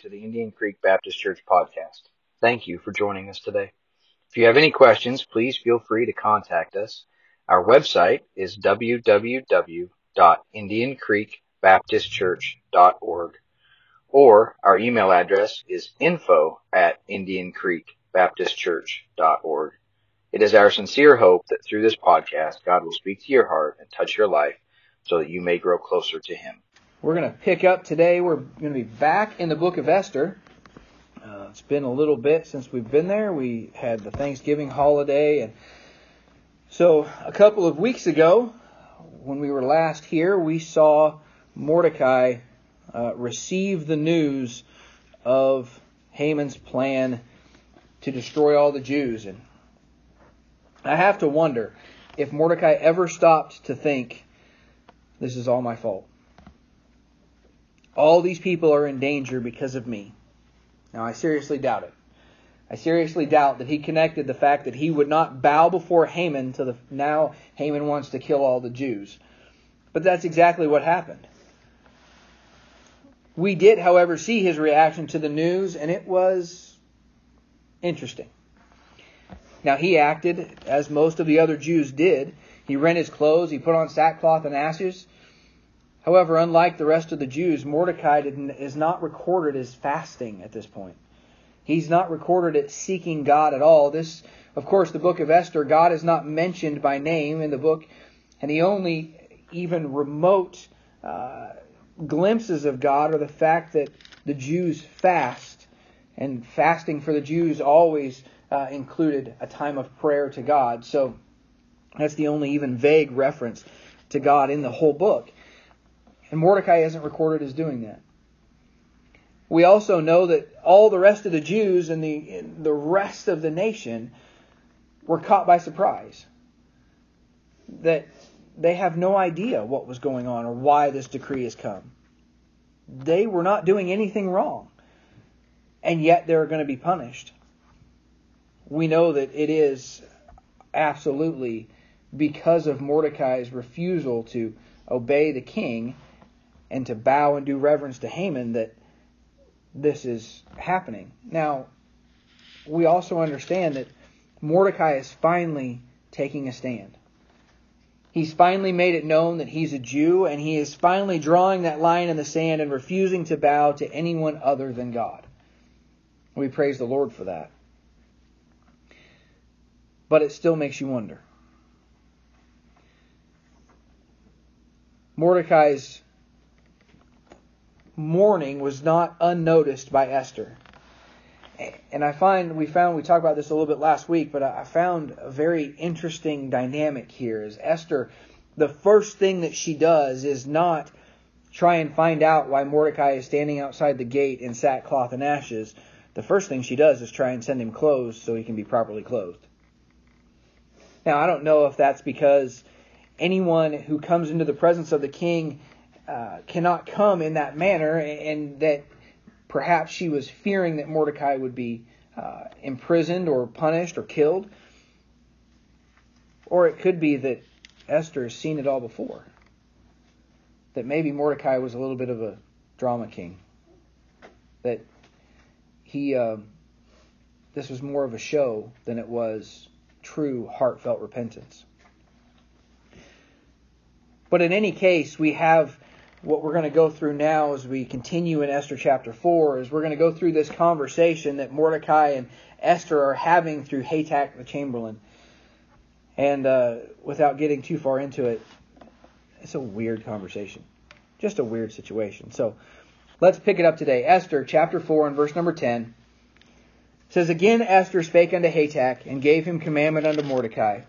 to the Indian Creek Baptist Church podcast. Thank you for joining us today. If you have any questions, please feel free to contact us. Our website is www.indiancreekbaptistchurch.org or our email address is info at indiancreekbaptistchurch.org. It is our sincere hope that through this podcast, God will speak to your heart and touch your life so that you may grow closer to Him. We're going to pick up today. We're going to be back in the book of Esther. Uh, it's been a little bit since we've been there. We had the Thanksgiving holiday, and so a couple of weeks ago, when we were last here, we saw Mordecai uh, receive the news of Haman's plan to destroy all the Jews, and I have to wonder if Mordecai ever stopped to think, "This is all my fault." All these people are in danger because of me. Now, I seriously doubt it. I seriously doubt that he connected the fact that he would not bow before Haman to the now Haman wants to kill all the Jews. But that's exactly what happened. We did, however, see his reaction to the news, and it was interesting. Now, he acted as most of the other Jews did. He rent his clothes, he put on sackcloth and ashes, However, unlike the rest of the Jews, Mordecai is not recorded as fasting at this point. He's not recorded as seeking God at all. This, of course, the book of Esther, God is not mentioned by name in the book, and the only even remote uh, glimpses of God are the fact that the Jews fast, and fasting for the Jews always uh, included a time of prayer to God. So that's the only even vague reference to God in the whole book. And Mordecai isn't recorded as doing that. We also know that all the rest of the Jews and the, the rest of the nation were caught by surprise. That they have no idea what was going on or why this decree has come. They were not doing anything wrong, and yet they're going to be punished. We know that it is absolutely because of Mordecai's refusal to obey the king and to bow and do reverence to Haman that this is happening. Now, we also understand that Mordecai is finally taking a stand. He's finally made it known that he's a Jew, and he is finally drawing that line in the sand and refusing to bow to anyone other than God. We praise the Lord for that. But it still makes you wonder. Mordecai's mourning was not unnoticed by Esther. And I find we found we talked about this a little bit last week, but I found a very interesting dynamic here. Is Esther the first thing that she does is not try and find out why Mordecai is standing outside the gate in sackcloth and ashes. The first thing she does is try and send him clothes so he can be properly clothed. Now, I don't know if that's because anyone who comes into the presence of the king uh, cannot come in that manner, and that perhaps she was fearing that Mordecai would be uh, imprisoned or punished or killed. Or it could be that Esther has seen it all before. That maybe Mordecai was a little bit of a drama king. That he, uh, this was more of a show than it was true, heartfelt repentance. But in any case, we have what we're going to go through now as we continue in Esther chapter 4 is we're going to go through this conversation that Mordecai and Esther are having through Hatach the Chamberlain. And uh, without getting too far into it, it's a weird conversation. Just a weird situation. So let's pick it up today. Esther chapter 4 and verse number 10 says, Again Esther spake unto Hatach and gave him commandment unto Mordecai.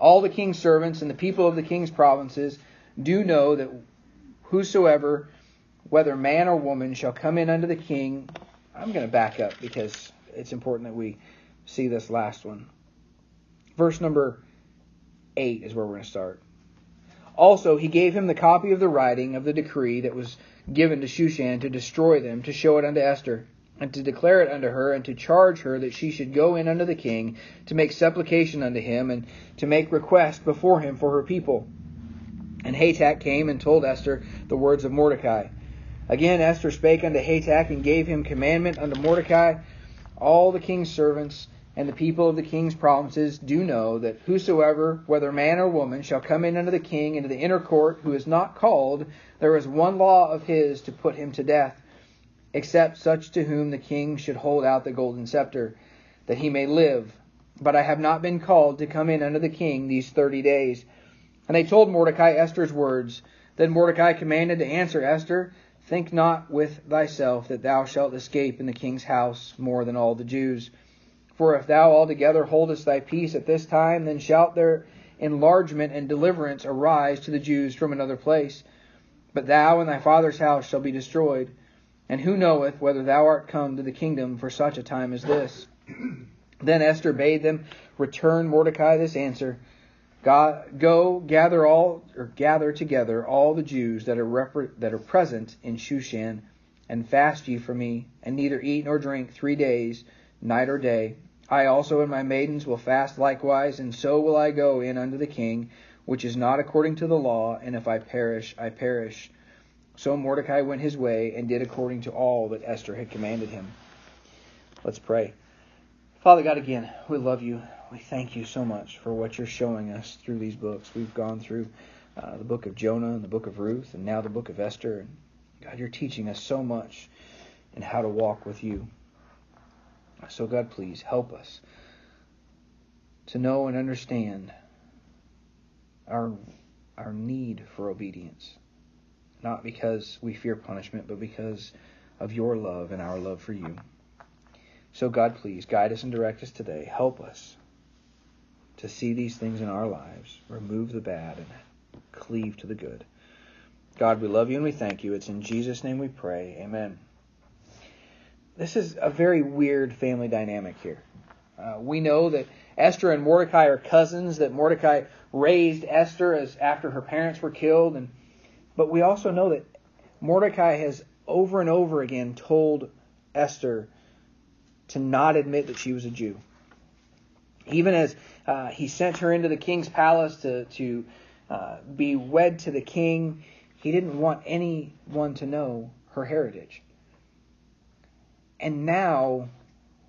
All the king's servants and the people of the king's provinces do know that whosoever, whether man or woman, shall come in unto the king. I'm going to back up because it's important that we see this last one. Verse number 8 is where we're going to start. Also, he gave him the copy of the writing of the decree that was given to Shushan to destroy them, to show it unto Esther, and to declare it unto her, and to charge her that she should go in unto the king, to make supplication unto him, and to make request before him for her people. And Hatach came and told Esther the words of Mordecai. Again Esther spake unto Hatach, and gave him commandment unto Mordecai, all the king's servants, and the people of the king's provinces do know that whosoever, whether man or woman, shall come in unto the king into the inner court, who is not called, there is one law of his to put him to death, except such to whom the king should hold out the golden scepter, that he may live. But I have not been called to come in unto the king these thirty days. And they told Mordecai Esther's words. Then Mordecai commanded to answer Esther, Think not with thyself that thou shalt escape in the king's house more than all the Jews. For if thou altogether holdest thy peace at this time, then shalt their enlargement and deliverance arise to the Jews from another place. But thou and thy father's house shall be destroyed. And who knoweth whether thou art come to the kingdom for such a time as this? then Esther bade them return Mordecai this answer. God, go gather all or gather together all the Jews that are that are present in Shushan, and fast ye for me, and neither eat nor drink three days, night or day, I also and my maidens will fast likewise, and so will I go in unto the king, which is not according to the law, and if I perish, I perish. So Mordecai went his way and did according to all that Esther had commanded him. Let's pray. Father God, again, we love you. We thank you so much for what you're showing us through these books. We've gone through uh, the book of Jonah and the book of Ruth, and now the book of Esther. And God, you're teaching us so much in how to walk with you. So, God, please help us to know and understand our, our need for obedience. Not because we fear punishment, but because of your love and our love for you. So, God, please guide us and direct us today. Help us to see these things in our lives, remove the bad, and cleave to the good. God, we love you and we thank you. It's in Jesus' name we pray. Amen this is a very weird family dynamic here. Uh, we know that Esther and Mordecai are cousins, that Mordecai raised Esther as after her parents were killed, and but we also know that Mordecai has over and over again told Esther to not admit that she was a Jew. Even as uh, he sent her into the king's palace to to uh, be wed to the king, he didn't want anyone to know her heritage. And now,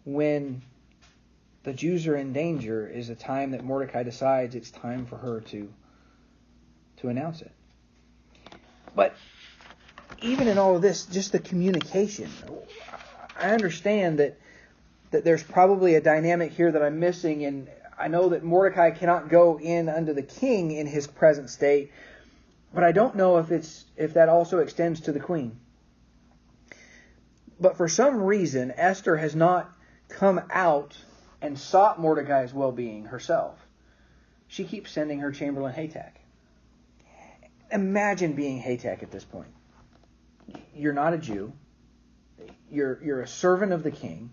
when the Jews are in danger, is the time that Mordecai decides it's time for her to to announce it. But even in all of this, just the communication, I understand that that there's probably a dynamic here that I'm missing, and I know that Mordecai cannot go in under the king in his present state, but I don't know if it's if that also extends to the queen. But for some reason, Esther has not come out and sought Mordecai's well being herself. She keeps sending her chamberlain Hatach. Imagine being Hatach at this point. You're not a Jew. You're, you're a servant of the king.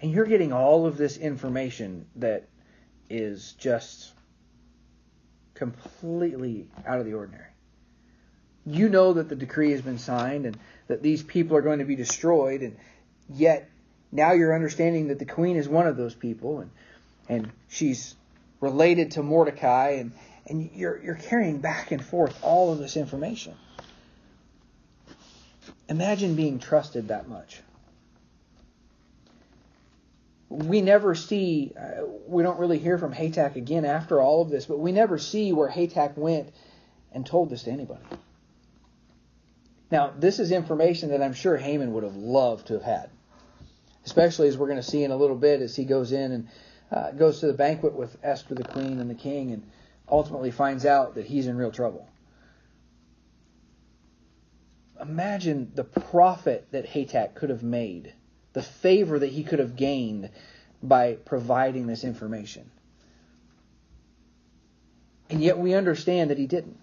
And you're getting all of this information that is just completely out of the ordinary. You know that the decree has been signed and that these people are going to be destroyed, and yet now you're understanding that the queen is one of those people, and and she's related to Mordecai, and and you're you're carrying back and forth all of this information. Imagine being trusted that much. We never see, uh, we don't really hear from Hatach again after all of this, but we never see where Hatach went and told this to anybody. Now, this is information that I'm sure Haman would have loved to have had, especially as we're going to see in a little bit as he goes in and uh, goes to the banquet with Esther the queen and the king and ultimately finds out that he's in real trouble. Imagine the profit that Hatach could have made, the favor that he could have gained by providing this information. And yet we understand that he didn't.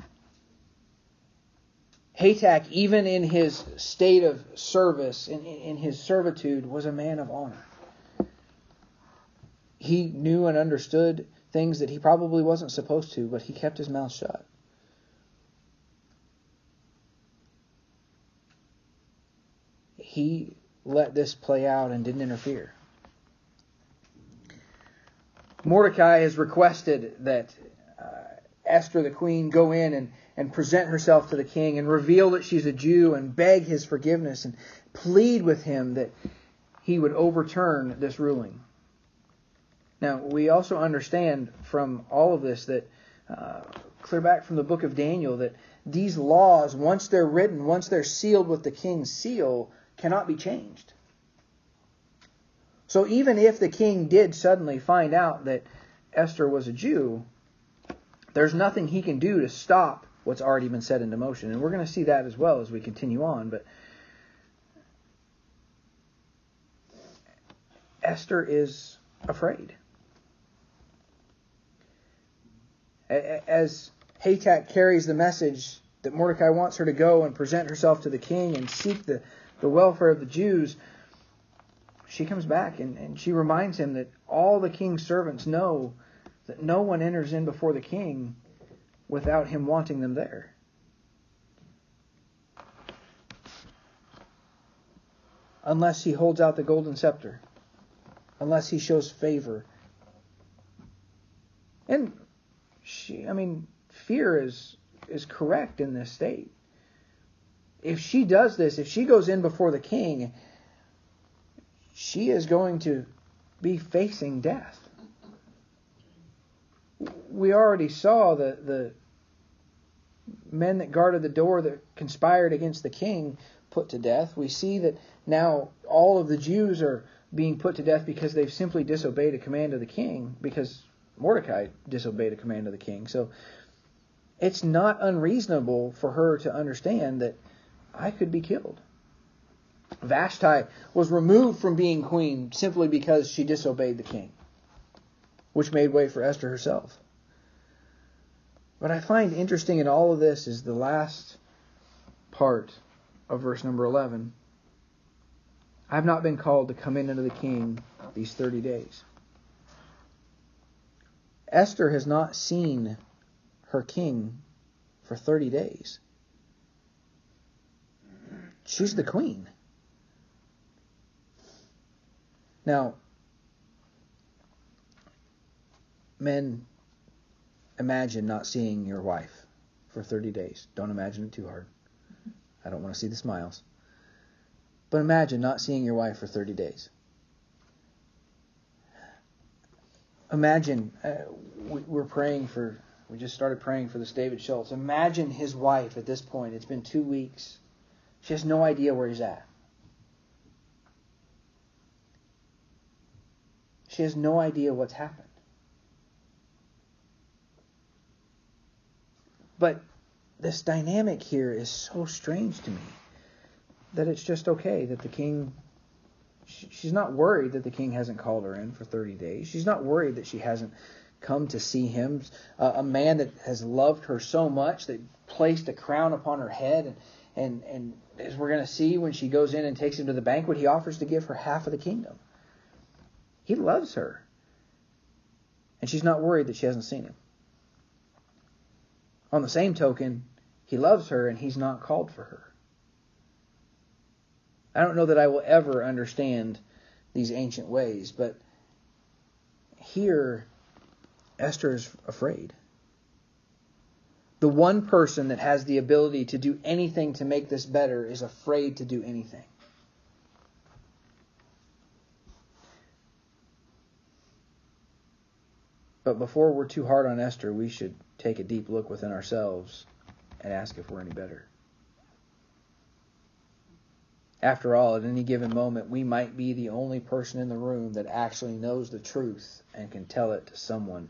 Hatach, even in his state of service, in, in his servitude, was a man of honor. He knew and understood things that he probably wasn't supposed to, but he kept his mouth shut. He let this play out and didn't interfere. Mordecai has requested that uh, Esther, the queen, go in and, and present herself to the king and reveal that she's a Jew and beg his forgiveness and plead with him that he would overturn this ruling. Now, we also understand from all of this that, uh, clear back from the book of Daniel, that these laws, once they're written, once they're sealed with the king's seal, cannot be changed. So even if the king did suddenly find out that Esther was a Jew, there's nothing he can do to stop what's already been set into motion. And we're going to see that as well as we continue on. But Esther is afraid. As Hatach carries the message that Mordecai wants her to go and present herself to the king and seek the, the welfare of the Jews, she comes back and, and she reminds him that all the king's servants know that no one enters in before the king without him wanting them there. Unless he holds out the golden scepter, unless he shows favor. And she, I mean, fear is is correct in this state. If she does this, if she goes in before the king, she is going to be facing death we already saw the, the men that guarded the door that conspired against the king put to death. We see that now all of the Jews are being put to death because they've simply disobeyed a command of the king, because Mordecai disobeyed a command of the king. So it's not unreasonable for her to understand that I could be killed. Vashti was removed from being queen simply because she disobeyed the king, which made way for Esther herself. What I find interesting in all of this is the last part of verse number 11. I have not been called to come in unto the king these 30 days. Esther has not seen her king for 30 days. She's the queen. Now, men imagine not seeing your wife for 30 days. Don't imagine it too hard. I don't want to see the smiles. But imagine not seeing your wife for 30 days. Imagine uh, we, are praying for, we just started praying for this David Schultz. Imagine his wife at this point. It's been two weeks. She has no idea where he's at. She has no idea what's happened. But this dynamic here is so strange to me that it's just okay that the king she's not worried that the king hasn't called her in for 30 days. She's not worried that she hasn't come to see him, uh, a man that has loved her so much that placed a crown upon her head and and and as we're going to see when she goes in and takes him to the banquet, he offers to give her half of the kingdom. He loves her. And she's not worried that she hasn't seen him. On the same token, he loves her and he's not called for her. I don't know that I will ever understand these ancient ways, but here Esther is afraid. The one person that has the ability to do anything to make this better is afraid to do anything. But before we're too hard on Esther, we should take a deep look within ourselves and ask if we're any better. After all, at any given moment, we might be the only person in the room that actually knows the truth and can tell it to someone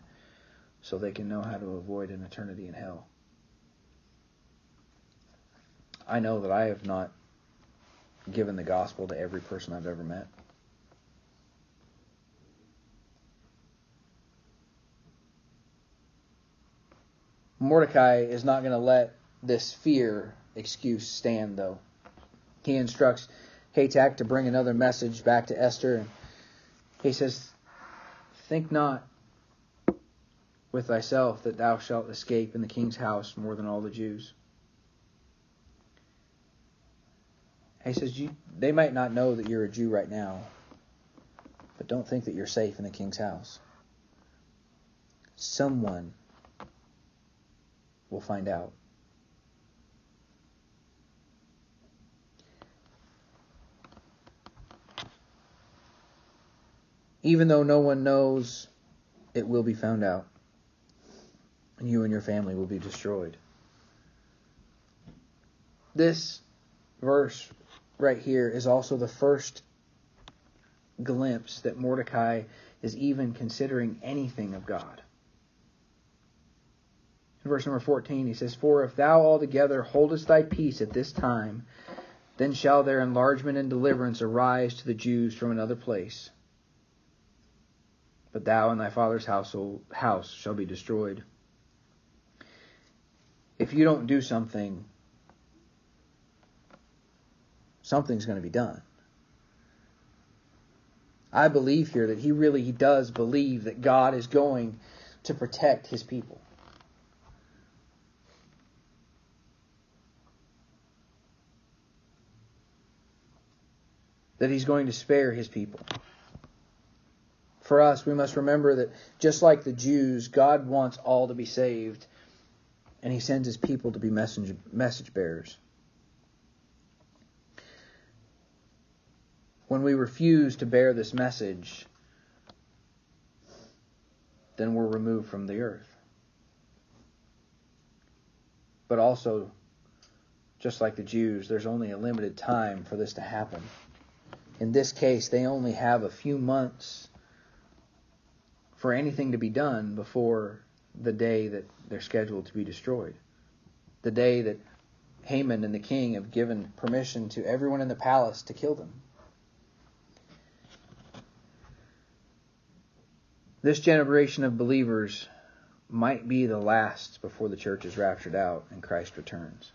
so they can know how to avoid an eternity in hell. I know that I have not given the gospel to every person I've ever met. Mordecai is not going to let this fear excuse stand, though. He instructs Hatach to bring another message back to Esther. And he says, Think not with thyself that thou shalt escape in the king's house more than all the Jews. He says, you, They might not know that you're a Jew right now, but don't think that you're safe in the king's house. Someone will find out. Even though no one knows, it will be found out. And you and your family will be destroyed. This verse right here is also the first glimpse that Mordecai is even considering anything of God. In verse number 14, he says, For if thou altogether holdest thy peace at this time, then shall their enlargement and deliverance arise to the Jews from another place but thou and thy father's household house shall be destroyed. If you don't do something, something's going to be done. I believe here that he really he does believe that God is going to protect his people. That he's going to spare his people for us, we must remember that just like the Jews, God wants all to be saved, and He sends His people to be message, message bearers. When we refuse to bear this message, then we're removed from the earth. But also, just like the Jews, there's only a limited time for this to happen. In this case, they only have a few months for anything to be done before the day that they're scheduled to be destroyed. The day that Haman and the king have given permission to everyone in the palace to kill them. This generation of believers might be the last before the church is raptured out and Christ returns.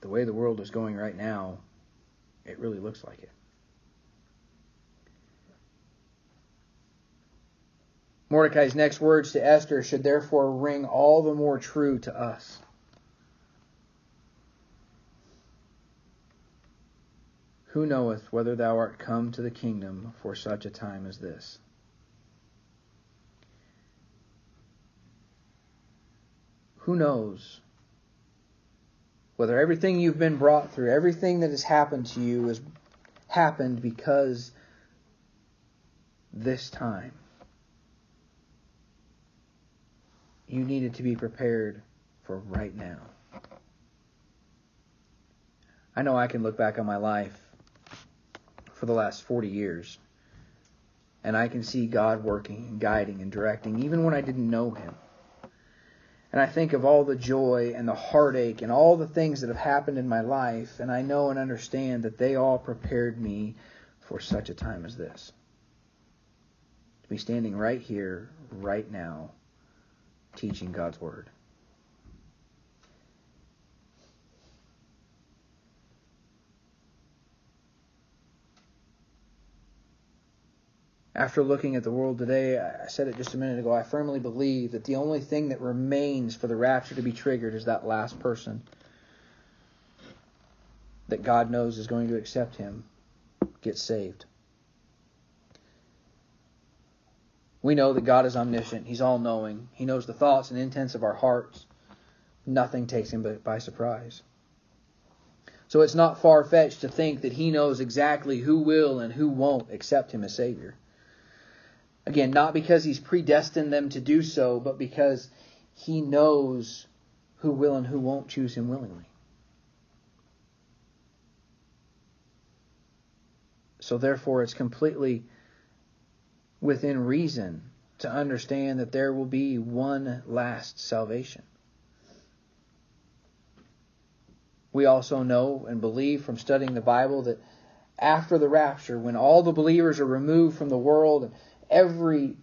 The way the world is going right now, it really looks like it. Mordecai's next words to Esther should therefore ring all the more true to us. Who knoweth whether thou art come to the kingdom for such a time as this? Who knows whether everything you've been brought through, everything that has happened to you, has happened because this time you needed to be prepared for right now. I know I can look back on my life for the last 40 years and I can see God working and guiding and directing even when I didn't know Him. And I think of all the joy and the heartache and all the things that have happened in my life, and I know and understand that they all prepared me for such a time as this. To be standing right here, right now, teaching God's Word. After looking at the world today, I said it just a minute ago, I firmly believe that the only thing that remains for the rapture to be triggered is that last person that God knows is going to accept him gets saved. We know that God is omniscient. He's all knowing. He knows the thoughts and intents of our hearts. Nothing takes him by surprise. So it's not far fetched to think that he knows exactly who will and who won't accept him as Savior. Again, not because he's predestined them to do so, but because he knows who will and who won't choose him willingly. So therefore, it's completely within reason to understand that there will be one last salvation. We also know and believe from studying the Bible that after the rapture, when all the believers are removed from the world every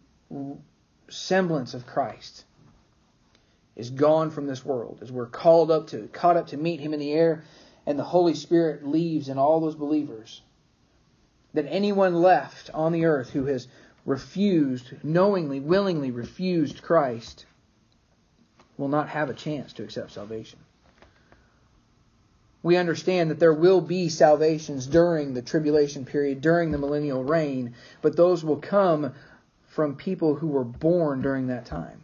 semblance of Christ is gone from this world, as we're called up to caught up to meet him in the air, and the Holy Spirit leaves in all those believers, that anyone left on the earth who has refused, knowingly, willingly refused Christ, will not have a chance to accept salvation. We understand that there will be salvations during the tribulation period, during the millennial reign, but those will come from people who were born during that time,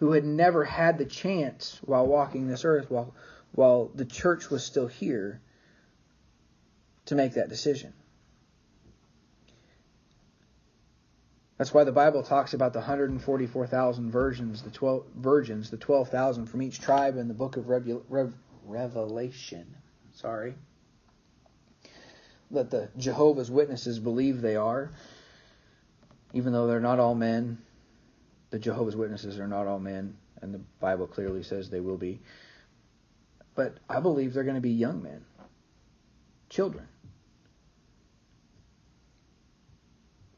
who had never had the chance while walking this earth, while, while the church was still here, to make that decision. That's why the Bible talks about the 144,000 virgins, the 12 virgins, the 12,000 from each tribe in the book of Rev, Revelation. Sorry. That the Jehovah's Witnesses believe they are, even though they're not all men. The Jehovah's Witnesses are not all men, and the Bible clearly says they will be. But I believe they're going to be young men, children.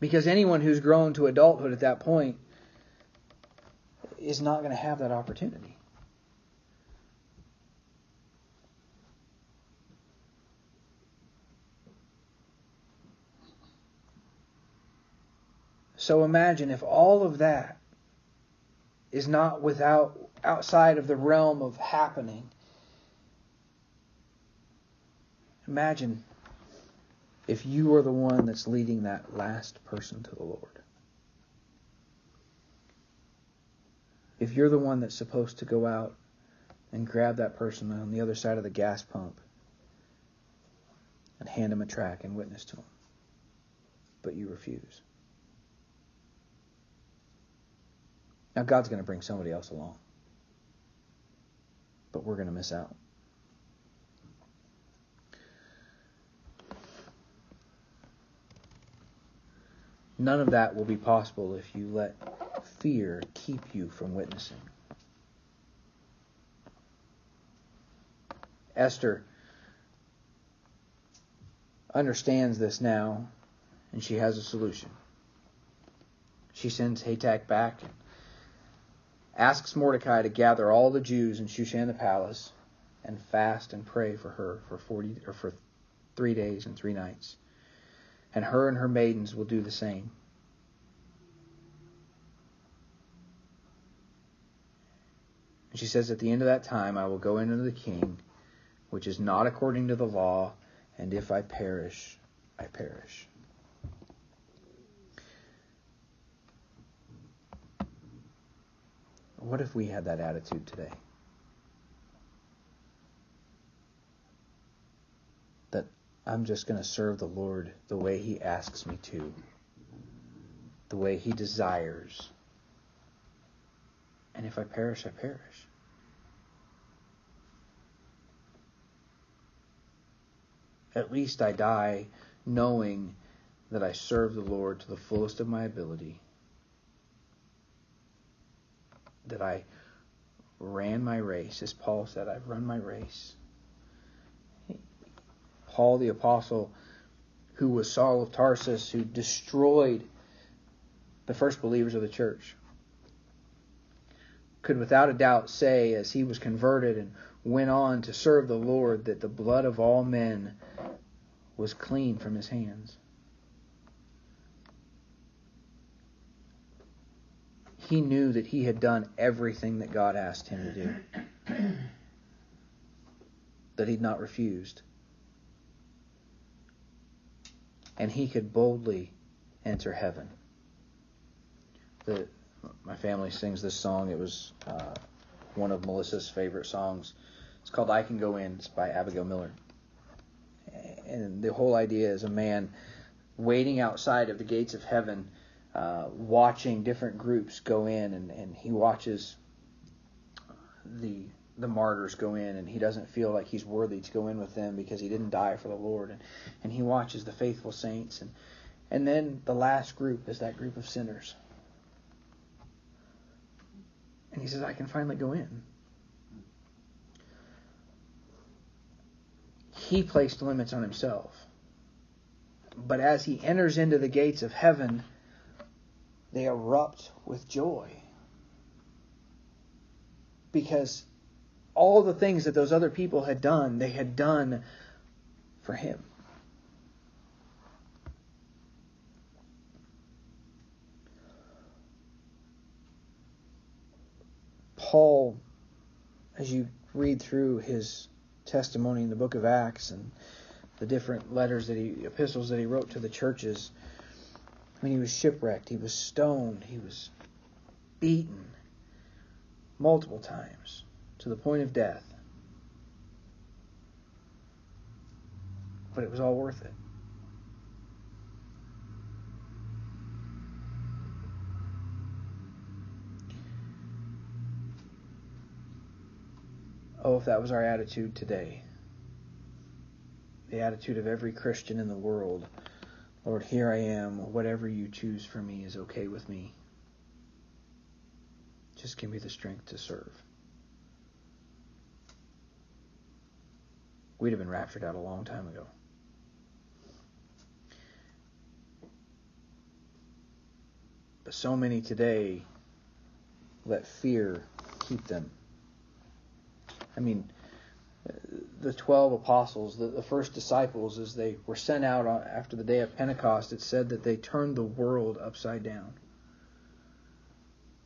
Because anyone who's grown to adulthood at that point is not going to have that opportunity. So imagine if all of that is not without outside of the realm of happening. Imagine if you are the one that's leading that last person to the Lord. If you're the one that's supposed to go out and grab that person on the other side of the gas pump and hand him a track and witness to him, but you refuse. Now, God's going to bring somebody else along, but we're going to miss out. None of that will be possible if you let fear keep you from witnessing. Esther understands this now, and she has a solution. She sends Hatach back asks Mordecai to gather all the Jews in Shushan the palace and fast and pray for her for forty or for three days and three nights and her and her maidens will do the same. And she says, At the end of that time, I will go into the king, which is not according to the law, and if I perish, I perish. What if we had that attitude today? That I'm just going to serve the Lord the way He asks me to, the way He desires. And if I perish, I perish. At least I die knowing that I serve the Lord to the fullest of my ability, that I ran my race. As Paul said, I've run my race. Paul the Apostle, who was Saul of Tarsus, who destroyed the first believers of the church, could without a doubt say, as he was converted and went on to serve the Lord, that the blood of all men was clean from his hands. He knew that he had done everything that God asked him to do, that he'd not refused and he could boldly enter heaven. The, my family sings this song. It was uh, one of Melissa's favorite songs. It's called I Can Go In. It's by Abigail Miller. And the whole idea is a man waiting outside of the gates of heaven, uh, watching different groups go in, and, and he watches the the martyrs go in and he doesn't feel like he's worthy to go in with them because he didn't die for the Lord and, and he watches the faithful saints and and then the last group is that group of sinners. And he says, I can finally go in. He placed limits on himself. But as he enters into the gates of heaven, they erupt with joy. Because all the things that those other people had done, they had done for him. Paul, as you read through his testimony in the book of Acts and the different letters that he, epistles that he wrote to the churches, I mean, he was shipwrecked, he was stoned, he was beaten multiple times to the point of death. But it was all worth it. Oh, if that was our attitude today. The attitude of every Christian in the world. Lord, here I am. Whatever you choose for me is okay with me. Just give me the strength to serve. We'd have been raptured out a long time ago. But so many today let fear keep them. I mean, the 12 apostles, the, the first disciples, as they were sent out on, after the day of Pentecost, it said that they turned the world upside down.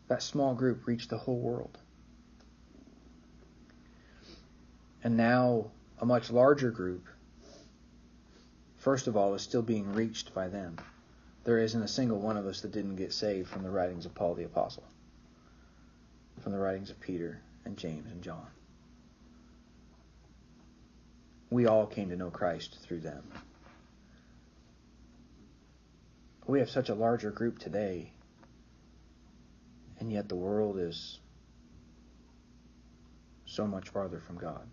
That small group reached the whole world. And now a much larger group, first of all, is still being reached by them. There isn't a single one of us that didn't get saved from the writings of Paul the Apostle, from the writings of Peter and James and John. We all came to know Christ through them. We have such a larger group today, and yet the world is so much farther from God.